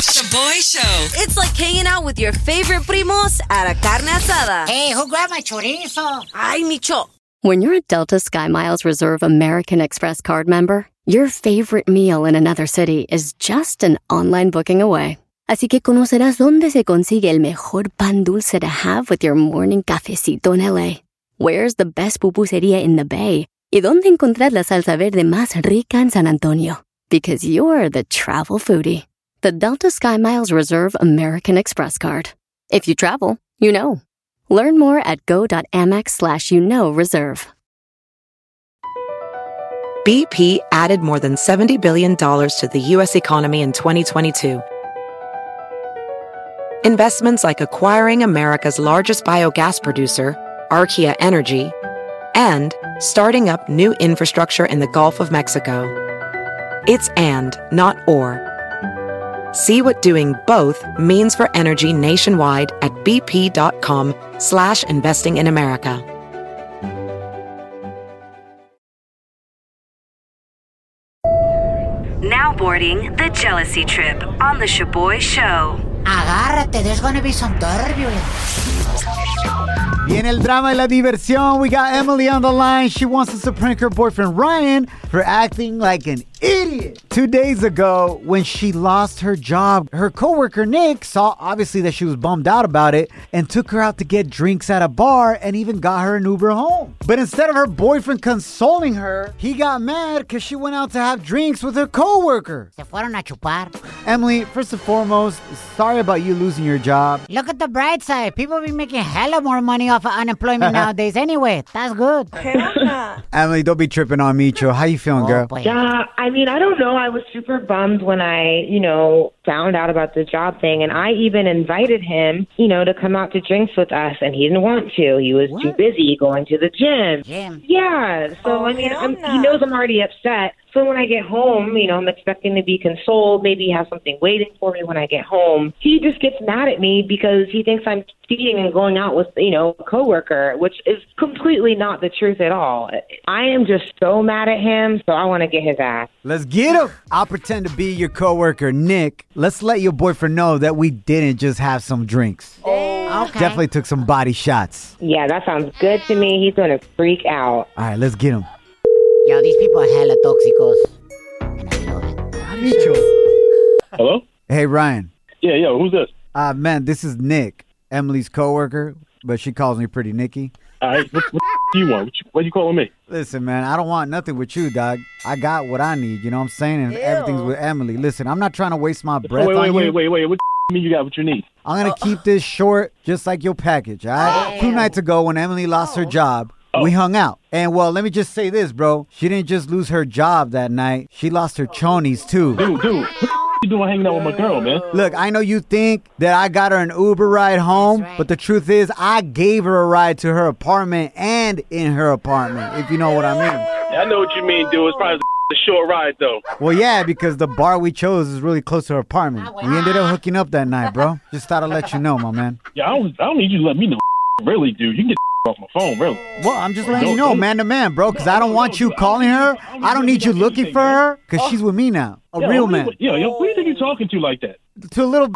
Shaboy Show. It's like hanging out with your favorite primos at a carne asada. Hey, who grabbed my chorizo? Ay, Micho. When you're a Delta SkyMiles Reserve American Express card member, your favorite meal in another city is just an online booking away. Así que conocerás dónde se consigue el mejor pan dulce to have with your morning cafecito en LA. Where's the best pupusería in the Bay? Y dónde encontrar la salsa verde más rica en San Antonio. Because you're the travel foodie. The Delta SkyMiles Reserve American Express card. If you travel, you know. Learn more at go.amex slash you know reserve. BP added more than $70 billion to the U.S. economy in 2022. Investments like acquiring America's largest biogas producer, Archaea Energy, and starting up new infrastructure in the Gulf of Mexico. It's and, not or. See what doing both means for energy nationwide at bp.com slash investing in America. Now boarding the jealousy trip on the Shaboy Show. Agárrate, there's gonna be some turbulence. Viene el drama y la diversión. We got Emily on the line. She wants us to prank her boyfriend Ryan for acting like an idiot. Two days ago, when she lost her job, her coworker Nick saw obviously that she was bummed out about it and took her out to get drinks at a bar and even got her an Uber home. But instead of her boyfriend consoling her, he got mad because she went out to have drinks with her coworker. Se fueron a chupar. Emily, first and foremost, sorry about you losing your job. Look at the bright side. People be making hella more money off of unemployment nowadays anyway. That's good. Emily, don't be tripping on me, Cho. How you feeling, oh, girl? Oh, boy. Yeah, I mean, I don't know. I was super bummed when I, you know, found out about the job thing, and I even invited him, you know, to come out to drinks with us, and he didn't want to. He was too busy going to the gym. Gym. Yeah, so oh, I mean, I'm, he knows I'm already upset. So when I get home, you know, I'm expecting to be consoled, maybe have something waiting for me when I get home. He just gets mad at me because he thinks I'm cheating and going out with, you know, a coworker, which is completely not the truth at all. I am just so mad at him, so I want to get his ass. Let's get him. I'll pretend to be your coworker, Nick. Let's let your boyfriend know that we didn't just have some drinks. Okay. Definitely took some body shots. Yeah, that sounds good to me. He's going to freak out. All right, let's get him. Yo, these people are hella toxicos. And I love it. Hello? Hey, Ryan. Yeah, yo, who's this? Uh, man, this is Nick, Emily's coworker, but she calls me Pretty Nicky. All right, what, what do you want? What you, what you calling me? Listen, man, I don't want nothing with you, dog. I got what I need, you know what I'm saying? And everything's with Emily. Listen, I'm not trying to waste my breath wait, wait, on wait, you. wait, wait. What the mean you got what you need? I'm gonna keep this short, just like your package. All right. Two nights ago, when Emily lost her job, we oh. hung out. And well, let me just say this, bro. She didn't just lose her job that night. She lost her chonies too. Dude, dude, what you doing hanging out with my girl, man? Look, I know you think that I got her an Uber ride home, but the truth is, I gave her a ride to her apartment and in her apartment, if you know what I mean. Yeah, I know what you mean, dude. It's probably a short ride, though. Well, yeah, because the bar we chose is really close to her apartment. We ended up hooking up that night, bro. Just thought I'd let you know, my man. Yeah, I don't, I don't need you to let me know. Really, dude. You can get off my phone, really. Well, I'm just letting you know, man to man, bro, because I don't want you calling her. I don't need you looking for her, because she's with me now. A Yeah, real man. Yo, yo, who do you think you're talking to like that? To a little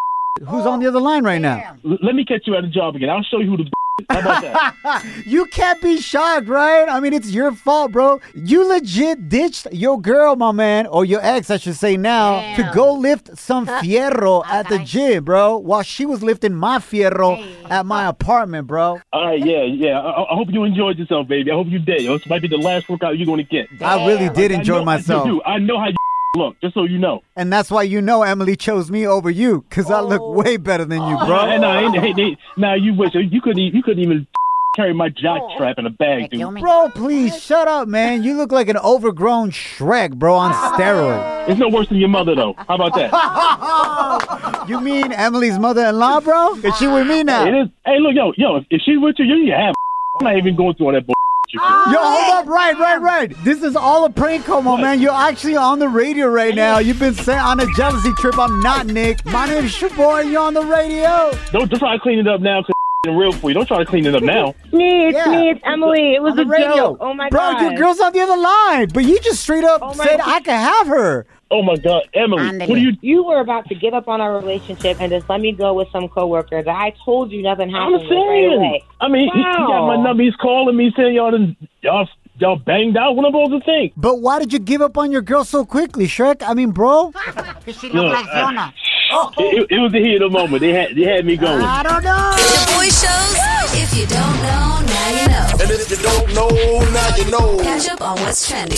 who's on the other line right now. L- let me catch you at a job again. I'll show you who the How about that? You can't be shocked, right? I mean, it's your fault, bro. You legit ditched your girl, my man, or your ex, I should say now, to go lift some fierro at the gym, bro, while she was lifting my fierro at my apartment, bro. All right, yeah, yeah. I, I hope you enjoyed yourself, baby. I hope you did. This might be the last workout you're going to get. I really did I enjoy know- myself. Dude, I know how you look, just so you know. And that's why you know Emily chose me over you, because I look way better than you, bro. And I, hey, hey, now you wish you couldn't. You couldn't even carry my jock strap in a bag, dude. Bro, please shut up, man. You look like an overgrown Shrek, bro, on steroids. It's no worse than your mother, though. How about that? You mean Emily's mother-in-law, bro? Is she with me now? It is. Hey, look, yo, yo. If she's with you, you can have. I'm not even going through all that bull. Yo, hold up, right, right, right. This is all a prank call, my man. You're actually on the radio right now. You've been sent on a jealousy trip. I'm not Nick. My name's Shaboy, and you're on the radio. Don't, don't try to clean it up now, cause real for you. Don't try to clean it up now. Me, it's Yeah. me, it's Emily. It was a radio. joke. Oh my Bro, god. your girl's on the other line. But you just straight up Oh said God. I could have her. Oh my God, Emily, what are you? You were about to give up on our relationship and just let me go with some coworker that I told you nothing happened. I'm happened with right saying. away. I mean, he, he got my Wow. number. He's calling me saying y'all done, y'all y'all banged out. What am I supposed to think? But why did you give up on your girl so quickly, Shrek? I mean, bro. She Look, look like Fiona. It, it was the heat of the moment. They had they had me going. I don't know. Shaboy shows. If you don't know, now you know. And if you don't know, now you know. Catch up on what's trending.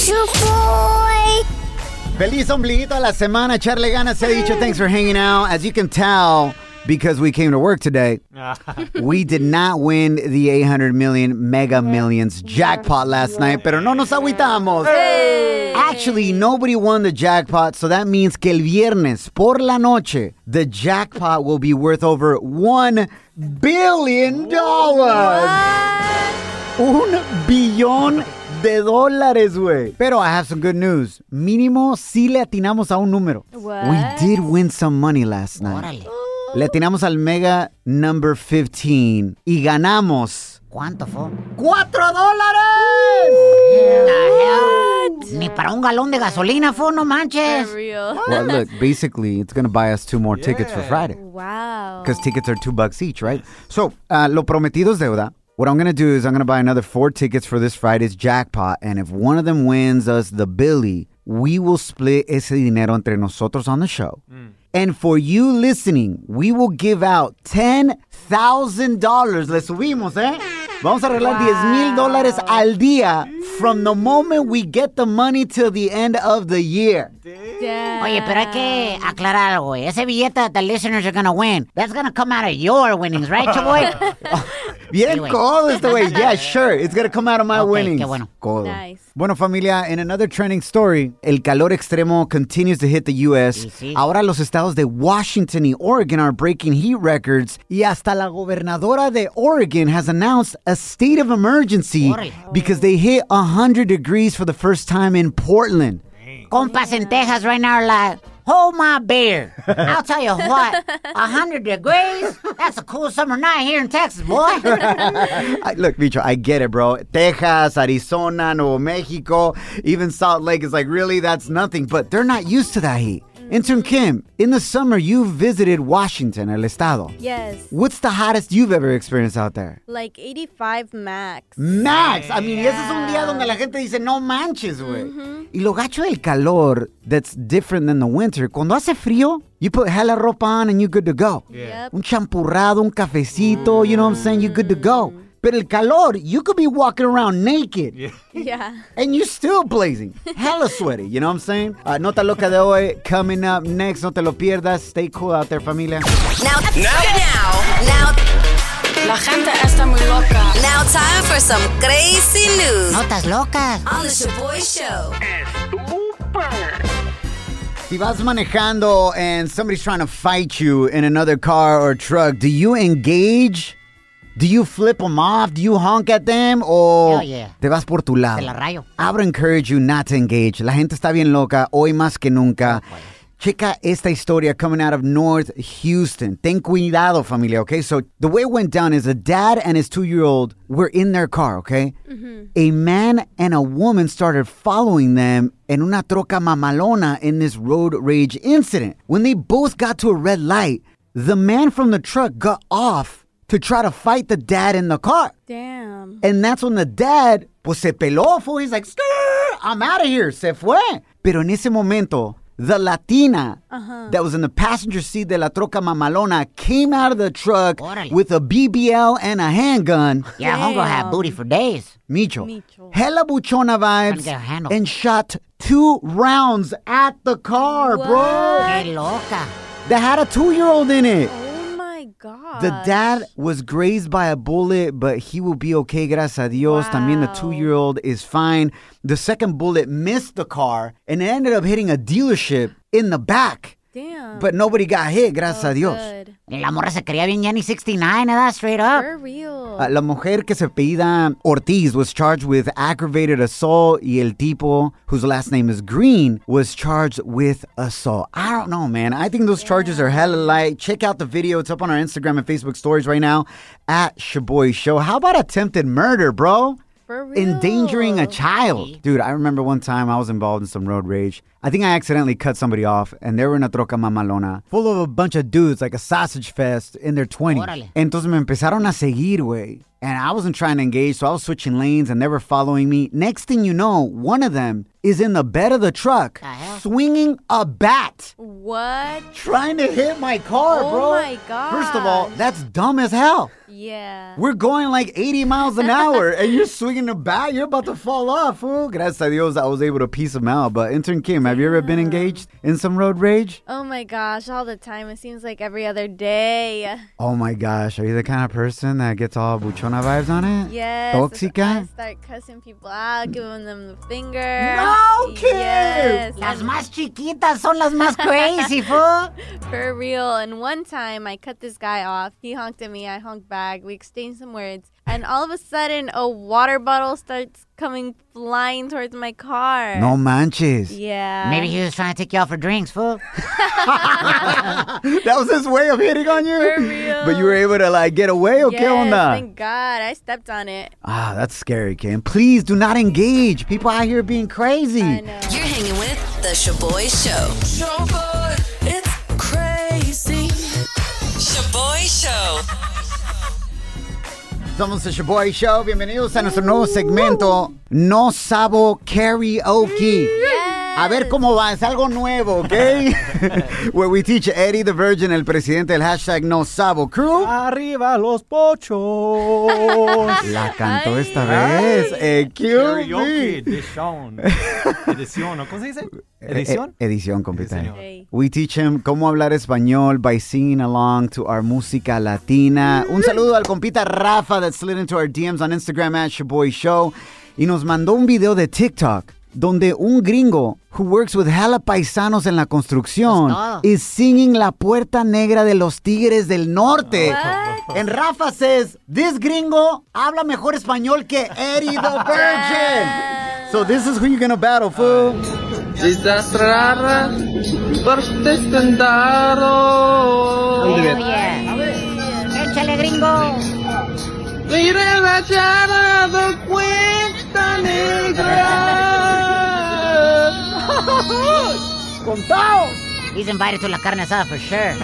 Feliz ombliguito a la semana. Echarle ganas se ha dicho. Thanks for hanging out. As you can tell, because we came to work today, we did not win the 800 million mega millions jackpot last night, pero no nos agüitamos. Actually, nobody won the jackpot, so that means que el viernes por la noche, the jackpot will be worth over $1 billion. Un billón de dólares, güey. Pero I have some good news. Mínimo, sí le atinamos a un número. We did win some money last night. Órale. Le atinamos al mega number 15 y ganamos ¿Cuánto fue? ¡Cuatro dólares! Ni para un galón de gasolina fue, no manches. Well, look, basically, it's going to buy us two more tickets for Friday. Wow. Because tickets are two bucks each, right? So, uh, lo prometido es deuda. What I'm going to do is I'm going to buy another four tickets for this Friday's jackpot. And if one of them wins us the Billy, we will split ese dinero entre nosotros on the show. And for you listening, we will give out $10,000. Le subimos, ¿eh? Vamos a arreglar 10 mil dólares al día from the moment we get the money till the end of the year. Oye, pero hay que aclarar algo, güey. Ese billete that the listeners are gonna win, that's gonna come out of your winnings, right, Chaboy? Bien Sí, güey. codo este güey. Yeah, sure. It's gonna come out of my Ok, winnings. qué bueno. Codo. Nice. Bueno, familia, in another trending story, el calor extremo continues to hit the U.S. Sí, sí. Ahora los estados de Washington y Oregon are breaking heat records y hasta la gobernadora de Oregon has announced a state of emergency Órale. because they hit 100 degrees for the first time in Portland. Compas in Texas right now are like, hold my beer. I'll tell you what, 100 degrees? That's a cool summer night here in Texas, boy. I, look, Bicho, I get it, bro. Texas, Arizona, Nuevo Mexico, even Salt Lake is like, really? That's nothing. But they're not used to that heat. Intern Kim, in the summer, you visited Washington, el estado. Yes. What's the hottest you've ever experienced out there? Like 85 max. Max. I mean, ese es un día donde la gente dice, no manches, güey. Mhm. Y lo gacho del calor that's different than the winter. Cuando hace frío, you put hella ropa on and you're good to go. Yep. Un champurrado, un cafecito, you know what I'm saying? You're good to go. But el calor, you could be walking around naked Yeah. and you're still blazing. Hella sweaty, you know what I'm saying? Uh, Nota loca de hoy coming up next. No te lo pierdas. Stay cool out there, familia. Now, now, now, La gente está muy loca. now, time for some crazy news Notas locas. on the Shaboy Show. Si vas manejando and somebody's trying to fight you in another car or truck, do you engage? Do you flip them off? Do you honk at them? Or Hell oh, yeah. te vas por tu lado? Te la rayo. I would encourage you not to engage. La gente está bien loca, hoy más que nunca. Checa esta historia coming out of North Houston. Ten cuidado, familia, okay? So the way it went down is a dad and his two-year-old were in their car, okay? Mm-hmm. A man and a woman started following them in una troca mamalona in this road rage incident. When they both got to a red light, the man from the truck got off to try to fight the dad in the car. Damn. And that's when the dad, pues se peló, fool. He's like, "Skrr, I'm out of here. Se fue. Pero en ese momento, the Latina uh-huh. that was in the passenger seat de la troca mamalona came out of the truck Órale. with a BBL and a handgun. Yeah, I'm gonna have booty for days. Micho. Micho. Hella buchona vibes. get a handle. And shot two rounds at the car, bro. Qué loca. That had a two year old in it. Oh. The dad was grazed by a bullet, but he will be okay, gracias a Dios. También the two year old is fine. The second bullet missed the car and it ended up hitting a dealership in the back. Damn. But nobody got hit, gracias a Dios. Good. Y La morra se creía bien Jenny 69, ¿verdad? Straight up. For real. Uh, la mujer que se apellida Ortiz was charged with aggravated assault y el tipo, whose last name is Green, was charged with assault. I don't know, man. I think those charges are hella light. Check out the video. It's up on our Instagram and Facebook stories right now at Shaboy Show. How about attempted murder, bro? For real. endangering a child. Dude, I remember one time I was involved in some road rage. I think I accidentally cut somebody off, and they were in a troca mamalona full of a bunch of dudes, like a sausage fest in their 20s. Órale. Entonces me empezaron a seguir, güey. And I wasn't trying to engage, so I was switching lanes, and they were following me. Next thing you know, one of them is in the bed of the truck, swinging a bat, What? trying to hit my car, bro. Oh bro. my god. First of all, that's dumb as hell. Yeah. We're going like 80 miles an hour and you're swinging a bat. You're about to fall off, fool. Gracias a Dios, I was able to piece him out. But intern Kim, have you ever been engaged in some road rage? Oh my gosh, all the time. It seems like every other day. Oh my gosh, are you the kind of person that gets all buchona vibes on it? Yes. I Tóxica? start cussing people out, giving them the finger. No, kid. Yes. Las más chiquitas son las más crazy, fool. For real. And one time I cut this guy off. He honked at me. I honked back. We exchanged some words. And all of a sudden, a water bottle starts coming flying towards my car. No manches. Yeah. Maybe he was trying to take you out for drinks, fool. that was his way of hitting on you? For real. But you were able to like get away okay or Yes, qué onda? thank God. I stepped on it. Ah, that's scary, Kim. Please do not engage. People out here being crazy. I know. You're hanging with The Shaboy Show. Shaboy, it's crazy. Shaboy Show. Somos el Shaboy Show. Bienvenidos a nuestro nuevo segmento No Sabo Karaoke. A ver cómo va, es algo nuevo, ¿ok? Where we teach Eddie the Virgin, el presidente del hashtag No Sabo Crew. Arriba los pochos. La cantó esta vez. Eh, Karaoke edición. Edición, ¿no? ¿Cómo se dice? Edición. Eh, edición, compita. Edición. We teach him cómo hablar español by singing along to our música latina. Un saludo al compita Rafa that slid into our DMs on Instagram at Shaboy Show y nos mandó un video de TikTok donde un gringo who works with hella paisanos en la construcción is singing La Puerta Negra de los Tigres del Norte. And Rafa says, this gringo habla mejor español que Eddie the Virgin. So this is who you're gonna battle, fool. Yeah. Échale, gringo. Mire la He's invited to la carne asada for sure.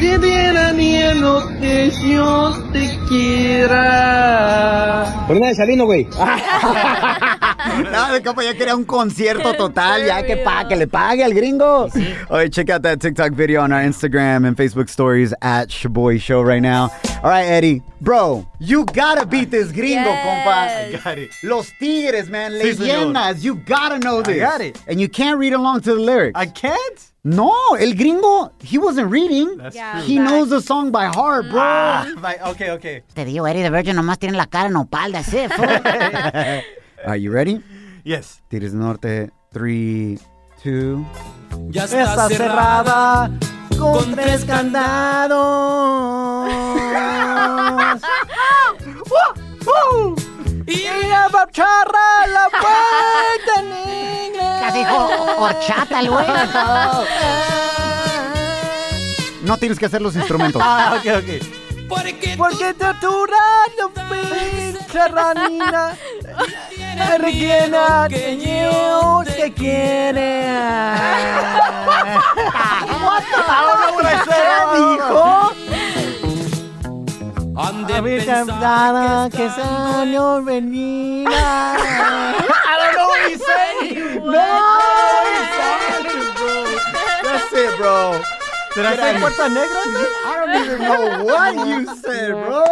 De. Que te quiera. Por una de Salino, güey. No, de compa ya quería un concierto total, ya que pa, que le pague al gringo. Okay, check out that TikTok video on our Instagram and Facebook stories at Shaboy Show right now. All right, Eddie, bro, you gotta beat this gringo, Yes. compa. Got it. Los Tigres, man, Sí, señor. leyendas. You gotta know this. got it. And you can't read along to the lyrics. I can't? no, el gringo, he wasn't reading. That's Yeah. true. He knows the song by heart, bro. Ah, okay, okay. Te digo, Eddie the Virgin nomás tiene la cara nopal, that's it. Are you ready? Yes. Tigres del Norte, three, two. Ya está cerrada con tres candados. y la bacharra la puerta negra. Casi dijo horchata el güey. No tienes que hacer los instrumentos. Ah, ok, ok. Porque torturando pinche ranina me que yo te quiere. The dijo? Que. I don't know what he's saying. No, That's it, bro. ¿Did I say puerta negra? I don't even know what you said, bro.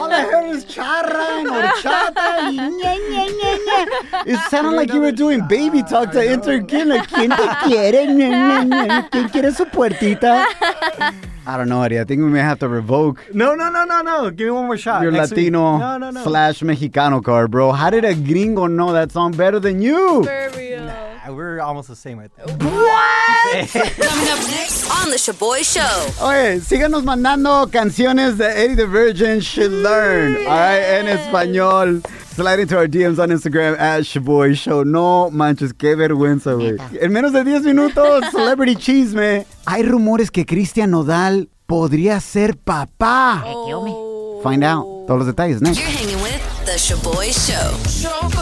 All I heard was charra and horchata. y ñe, ñe, ñe, ñe. It sounded like you were doing baby talk to intern Kim. Like, ¿Quién te quiere? ¿Quién quiere su puertita? I don't know, Eddie. I think we may have to revoke No, no, no, no, no. Give me one more shot. your Next week. Latino No, no, no. slash Mexicano card, bro. How did a gringo know that song better than you? For real. We're almost the same, I think. Coming up next on The Shaboy Show. Oye, síganos mandando canciones de Eddie the Virgin should learn, all right, en español. Slide into our DMs on Instagram at Shaboy Show. No manches, qué vergüenza, güey. En menos de 10 minutos, Celebrity Chisme. Hay rumores que Cristian Nodal podría ser papá. Me. Find out. Todos los detalles next. You're hanging with The Shaboy Show.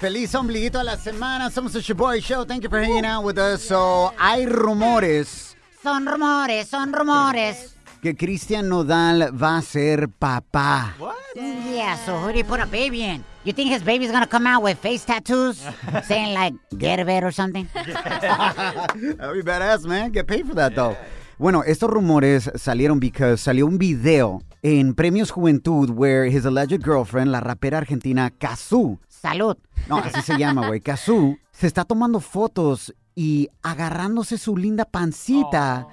Feliz ombliguito a la semana. Somos the Shaboy Show. Thank you for hanging out with us. So, hay rumores Son rumores, son rumores. que Cristian Nodal va a ser papá. Yeah, so who did he put a baby in? You think his baby's gonna come out with face tattoos? saying like, get it or something? That'd be badass, man. Get paid for that, though. Bueno, estos rumores salieron because salió un video en Premios Juventud where his alleged girlfriend, la rapera argentina Kazoo, Salud. no, así se llama, güey, Kazoo, se está tomando fotos y agarrándose su linda pancita.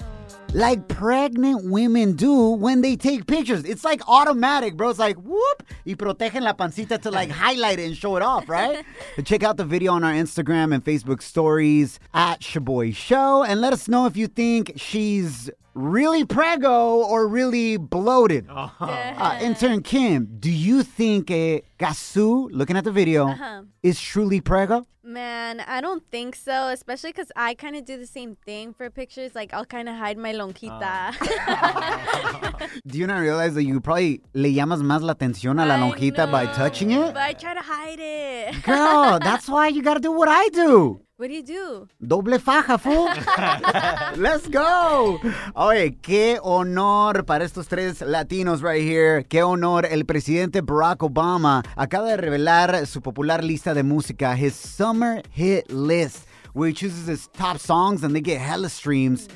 Like pregnant women do when they take pictures. It's like automatic, bro. It's like whoop. Y protegen la pancita to like highlight it and show it off, right? Check out the video on our Instagram and Facebook stories at Shaboy Show and let us know if you think she's really prego or really bloated. Uh, intern Kim, do you think uh, Cazzu, looking at the video, Uh-huh. is truly prego? Man, I don't think so, especially because I kind of do the same thing for pictures. Like, I'll kind of hide my lonjita. Ah. Do you not realize that you probably le llamas más la atención a la lonjita by touching it? but I try to hide it. Girl, that's why you gotta do what I do. What do you do? Doble faja, fool. Let's go. Oye, qué honor para estos tres latinos right here. Qué honor. El presidente Barack Obama acaba de revelar su popular lista de música, his summer hit list, where he chooses his top songs and they get hella streams.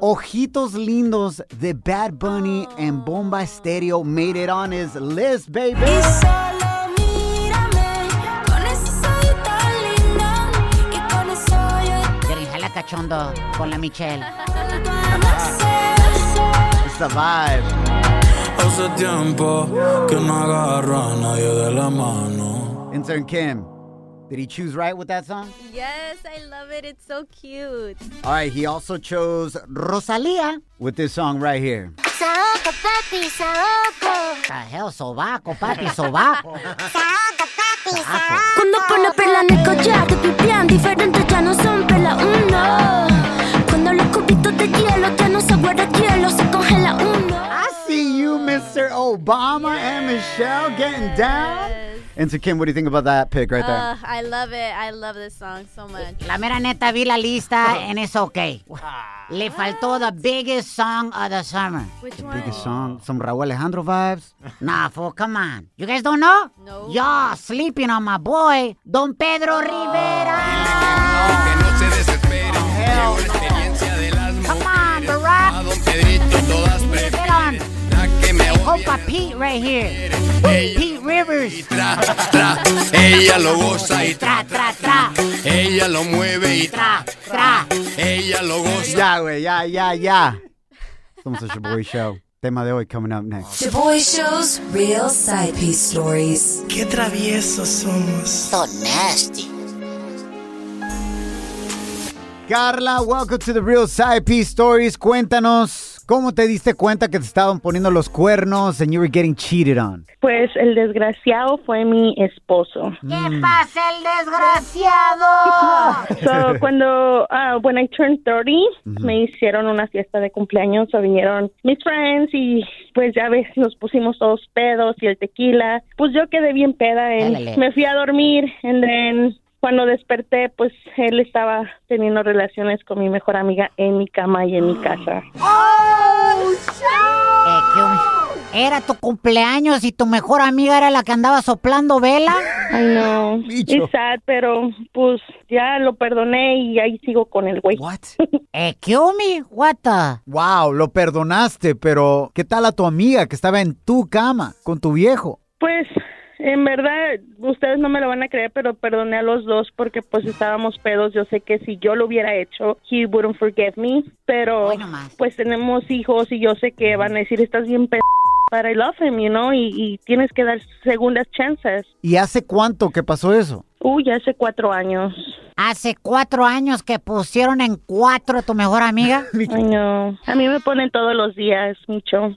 Ojitos Lindos de Bad Bunny and Bomba Stereo made it on his list, baby. Cachondo con la Michelle. It's the vibe. Hace tiempo que no agarro a nadie de la mano. Intern Kim, did he choose right with that song? Yes, I love it. It's so cute. All right, he also chose Rosalia with this song right here. Saoco, papi, saoco. The hell, sobaco, papi, sobaco. Saoco, saoco. Cuando pone perla en el collar, te pipián diferentes ya son perla uno. Cuando los cubitos de hielo ya no se guarda hielo, se congela uno. I see you, Mr. Obama and Michelle getting down. And so, Kim, what do you think about that pick right there? Uh, I love it. I love this song so much. La mera neta vi la lista and it's okay. Le faltó the biggest song of the summer. Which one? Biggest song, some Rauw Alejandro vibes. Nah, fool, come on. You guys don't know? No. Y'all sleeping on my boy, Don Pedro Rivera. Come Opa Pete right here. Pete Rivers. Ella lo goza y Tra, tra, tra. ella lo mueve y Tra, tra. ella lo goza. Ya, güey, ya, ya, ya. Somos el Shaboy Show. Tema de hoy coming up next. Shaboy Show's real side piece stories. Qué traviesos somos. So nasty. Carla, welcome to the Real Side Piece Stories. Cuéntanos, ¿cómo te diste cuenta que te estaban poniendo los cuernos and you were getting cheated on? Pues el desgraciado fue mi esposo. ¿Qué pasa el desgraciado? So, cuando, uh, when I turned 30, me hicieron una fiesta de cumpleaños, o vinieron mis friends y pues ya ves, nos pusimos todos pedos y el tequila. Pues yo quedé bien peda, and Dale. me fui a dormir, and then cuando desperté, pues él estaba teniendo relaciones con mi mejor amiga en mi cama y en mi casa. Eh, ¿qué hum- Era tu cumpleaños y tu mejor amiga era la que andaba soplando vela. Ay, no. Es sad, pero pues ya lo perdoné y ahí sigo con el güey. Eh, Kiumi, what the? Wow, lo perdonaste, pero ¿qué tal a tu amiga que estaba en tu cama con tu viejo? Pues en verdad, ustedes no me lo van a creer, pero perdoné a los dos porque pues estábamos pedos. Yo sé que si yo lo hubiera hecho, he wouldn't forgive me. Pero pues tenemos hijos y yo sé que van a decir, estás bien pedo. But I love him, you know, y, y tienes que dar segundas chances. ¿Y hace cuánto que pasó eso? Uy, hace cuatro años. Hace cuatro años que pusieron en cuatro a tu mejor amiga. Ay, no. A mí me ponen todos los días, Micho.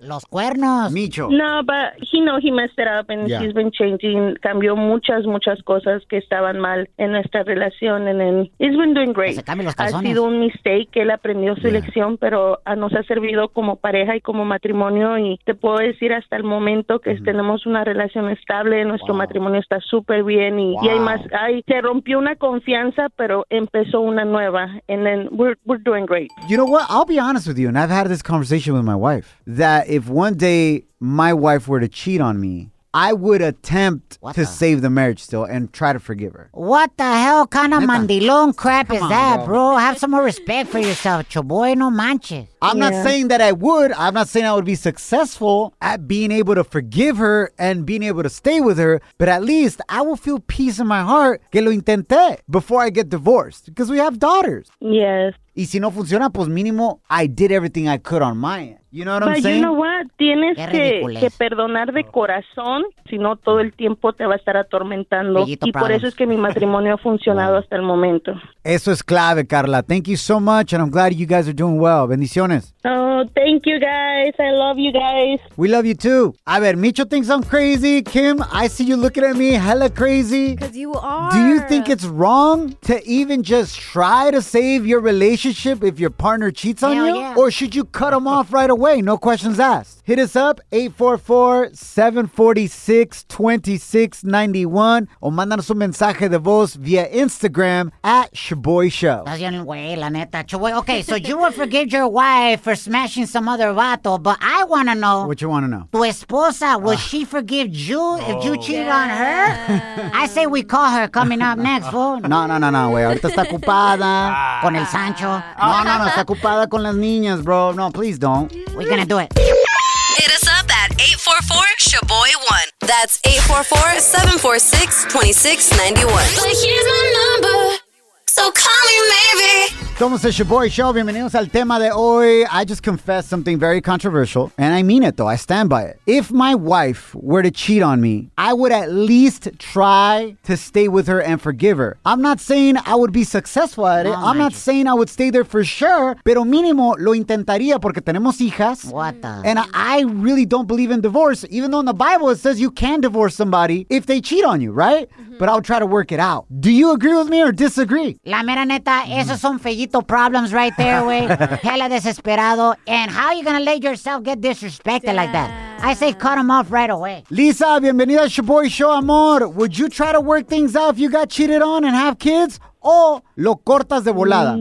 Los cuernos. Micho. No, but he know he messed it up and Yeah. he's been changing. Cambió muchas, muchas cosas que estaban mal en nuestra relación. And then he's been doing great. cambie los Ha calzones. sido un mistake. Él aprendió su lección, pero ah, nos ha servido como pareja y como matrimonio. Y te puedo decir hasta el momento que tenemos una relación estable. Nuestro matrimonio está súper bien y, y hay Wow. más. Ay, se rompió una confianza, pero empezó una nueva. And then we're, we're doing great. You know what? I'll be honest with you, and I've had this conversation with my wife that if one day my wife were to cheat on me, I would attempt to save the marriage still and try to forgive her. What the hell kind of Neta. mandilón crap is on, that, bro. bro. Have some more respect for yourself, choboy, no manches. I'm not saying that I would. I'm not saying I would be successful at being able to forgive her and being able to stay with her, but at least I will feel peace in my heart que lo intenté before I get divorced because we have daughters. Yes. Y si no funciona, pues mínimo I did everything I could on my end. You know what I'm But saying? you know what? Tienes que, que perdonar de corazón, si no todo el tiempo te va a estar atormentando. Bellito y por problems. eso es que mi matrimonio ha funcionado hasta el momento. Eso es clave, Carla. Thank you so much, and I'm glad you guys are doing well. Bendiciones. Oh, thank you guys. I love you guys. We love you too. A ver, Micho thinks I'm crazy. Kim, I see you looking at me hella crazy. Because you are. Do you think it's wrong to even just try to save your relationship if your partner cheats on Hell you? yeah. Or should you cut them off right away? No questions asked. Hit us up 844-746-2691 o mándanos un mensaje de voz via Instagram at Shaboy Show. Estás bien, güey, la neta. Choboy. Okay, so you would forgive your wife for smashing some other vato, but I want to know. What you want to know? Tu esposa, will ah. she forgive you if you oh. cheated on her? I say we call her coming up next, fool. No, no, no, no, güey. Ahorita está ocupada. Con el Sancho. No, no, no. Está ocupada con las niñas, bro. No, please don't. We're gonna do it. Hit us up at 844-SHABOY1. That's 844-746-2691. But here's my number, so call me maybe. Somos el Shaboy Show. Bienvenidos al tema de hoy. I just confessed something very controversial, and I mean it though. I stand by it. If my wife were to cheat on me, I would at least try to stay with her and forgive her. I'm not saying I would be successful at it. No I'm not saying I would stay there for sure, pero mínimo lo intentaría porque tenemos hijas. What the? And I- I really don't believe in divorce, even though in the Bible it says you can divorce somebody if they cheat on you, right? Mm-hmm. But I'll try to work it out. Do you agree with me or disagree? La mera neta, esos son mm. Fellito problems right there, güey. Hella desesperado. And how you gonna let yourself get disrespected like that? I say cut him off right away. Lisa, bienvenida your boy Show, amor. Would you try to work things out if you got cheated on and have kids? O lo cortas de volada?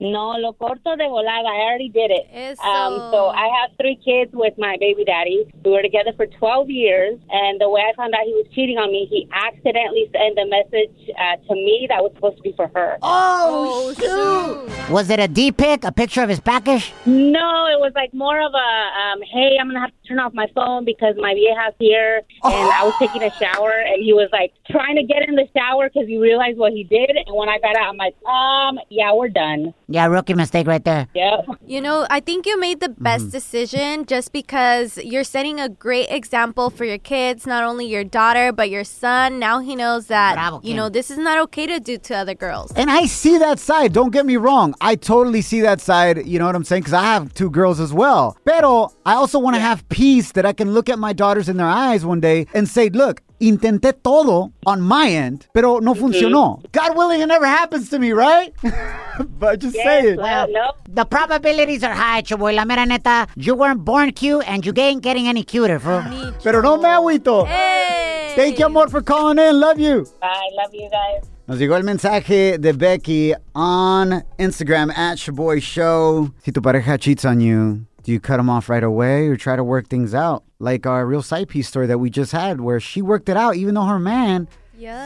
No, lo corto de volada. I already did it. Um, so I have three kids with my baby daddy. We were together for 12 years, and the way I found out he was cheating on me, he accidentally sent a message uh, to me that was supposed to be for her. Oh, shoot! Was it a D pic, a picture of his package? No, it was like more of a, um, hey, I'm gonna have to turn off my phone because my vieja's here, and I was taking a shower, and he was like trying to get in the shower because he realized what he did, and when I got out, I'm like, um, yeah, we're done. Yeah, rookie mistake right there. Yep. You know, I think you made the best decision just because you're setting a great example for your kids, not only your daughter, but your son. Now he knows that, Bravo, you know, this is not okay to do to other girls. And I see that side. Don't get me wrong. I totally see that side. You know what I'm saying? Because I have two girls as well. Pero I also want to have peace that I can look at my daughters in their eyes one day and say, look, intenté todo on my end, pero no funcionó. God willing, it never happens to me, right? but just say it. Well, no. The probabilities are high, choboy. La mera neta, you weren't born cute and you ain't getting any cuter, fool. Pero no me agüito. Hey! Thank you, amor, for calling in. Love you. Bye. Love you guys. Nos llegó el mensaje de Becky on Instagram at Shaboy Show. Si tu pareja cheats on you, do you cut them off right away or try to work things out? Like our real side piece story that we just had, where she worked it out even though her man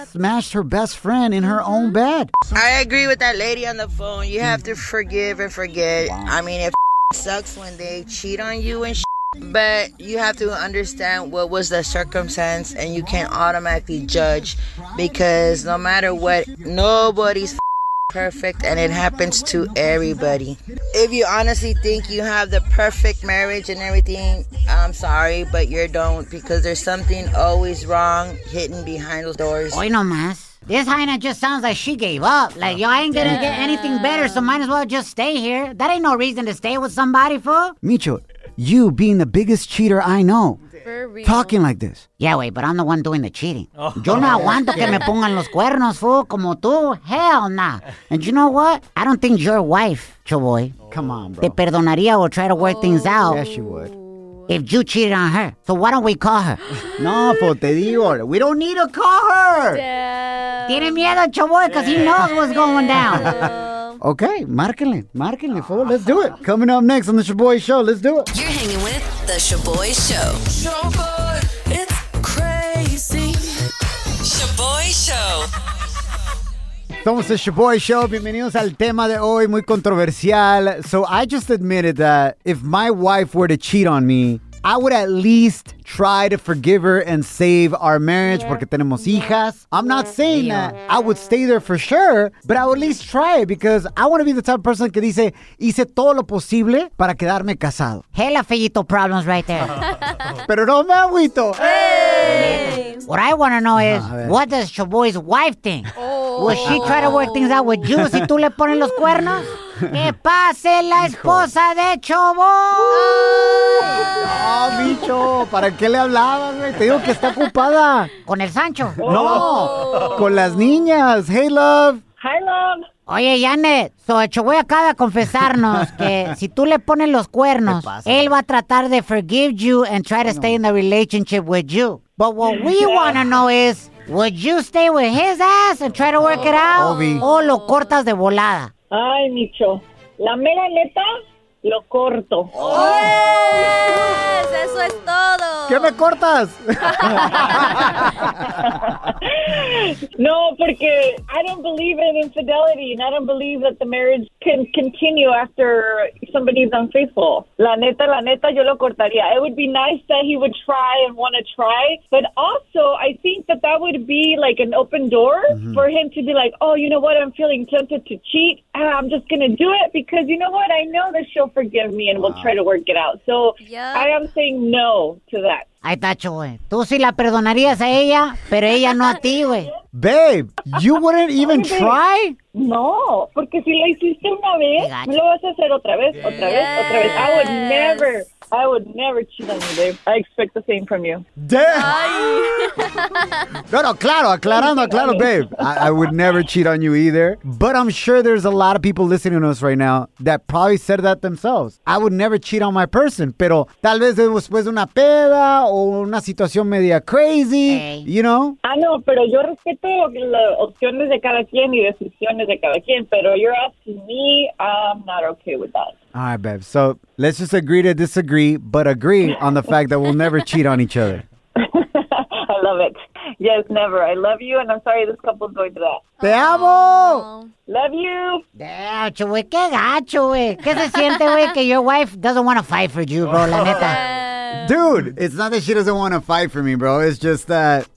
smashed her best friend in her mm-hmm. own bed. I agree with that lady on the phone. You have to forgive and forget. I mean, it sucks when they cheat on you and but you have to understand what was the circumstance and you can't automatically judge because no matter what, nobody's perfect and it happens to everybody. If you honestly think you have the perfect marriage and everything, I'm sorry, but you don't because there's something always wrong hidden behind those doors. Hoy no más. This hyena just sounds like she gave up. Like, yo, I ain't gonna get anything better, so might as well just stay here. That ain't no reason to stay with somebody, fool. Micho, you being the biggest cheater I know. Talking like this. Yeah, wait, but I'm the one doing the cheating. Yo no aguanto que me pongan los cuernos, fool, como tú. Hell nah. And you know what? I don't think your wife, Choboy, Come on, bro. te perdonaría or try to work things out Yes, you would. if you cheated on her. So why don't we call her? No, pues te digo, we don't need to call her. Tiene miedo, Choboy, because he knows what's going down. Okay, márquenle, márquenle, fool. Let's do it. Ah. Coming up next on the Shaboy Show. Let's do it. You're hanging with The Shaboy Show. Shaboy, it's crazy. Shaboy Show. Somos el Shaboy Show. Bienvenidos al tema de hoy, muy controversial. So I just admitted that if my wife were to cheat on me, I would at least try to forgive her and save our marriage porque tenemos hijas. I'm not saying that I would stay there for sure, but I would at least try it because I want to be the type of person que dice, hice todo lo posible para quedarme casado. Hella fellito problems right there. Pero no me agüito. What I want to know is, a what does Choboy's wife think? Oh. Will she try to work things out with you si tú le pones los cuernos? ¡Que pase la esposa de Choboy! No, bicho, ¿para qué le hablabas, güey? Te digo que está ocupada. ¿Con el Sancho? No, con las niñas. Hey, love. Hi, love. Oye, Janet, so el Choboy acaba de confesarnos que si tú le pones los cuernos, él va a tratar de forgive you and try to stay in the relationship with you. But what we want to know is, would you stay with his ass and try to work it out? Obi. ¿O lo cortas de volada? Ay, Micho. La mera neta, lo corto. Yes, eso es todo. ¿Qué me cortas? No, porque I don't believe in infidelity and I don't believe that the marriage can continue after somebody's unfaithful. La neta, la neta, yo lo cortaría. It would be nice that he would try and want to try, but also I think that that would be like an open door for him to be like, oh, you know what, I'm feeling tempted to cheat. Ah, I'm just going to do it because you know what, I know that she'll forgive me and we'll try to work it out. So I am saying no to that. Ahí está, Choboy. Tú sí la perdonarías a ella, pero ella no a ti, güey. Babe, you wouldn't even Oye, try? No, porque si lo hiciste una vez, lo vas a hacer otra vez, otra vez, otra vez. I would never, I would never cheat on you, babe. I expect the same from you. No, no, claro, aclarando, aclaro, babe. I, I would never cheat on you either. But I'm sure there's a lot of people listening to us right now that probably said that themselves. I would never cheat on my person, pero tal vez después de una peda o una situación media crazy, you know? Ah, no, pero yo respeto las opciones de cada quien y decisiones de cada quien, pero you're asking me, I'm not okay with that. All right, babe. So let's just agree to disagree, but agree on the fact that we'll never cheat on each other. I love it. Yes, never. I love you, and I'm sorry this couple's going through that. ¡Te amo! Love you. Damn, güey, qué gacho, güey. ¿Qué se siente, güey, que your wife doesn't want to fight for you, bro, la neta? Dude, it's not that she doesn't want to fight for me, bro. It's just that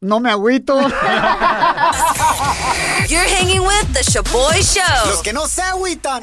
no me agüito. You're hanging with The Shaboy Show. Los que no se agüitan.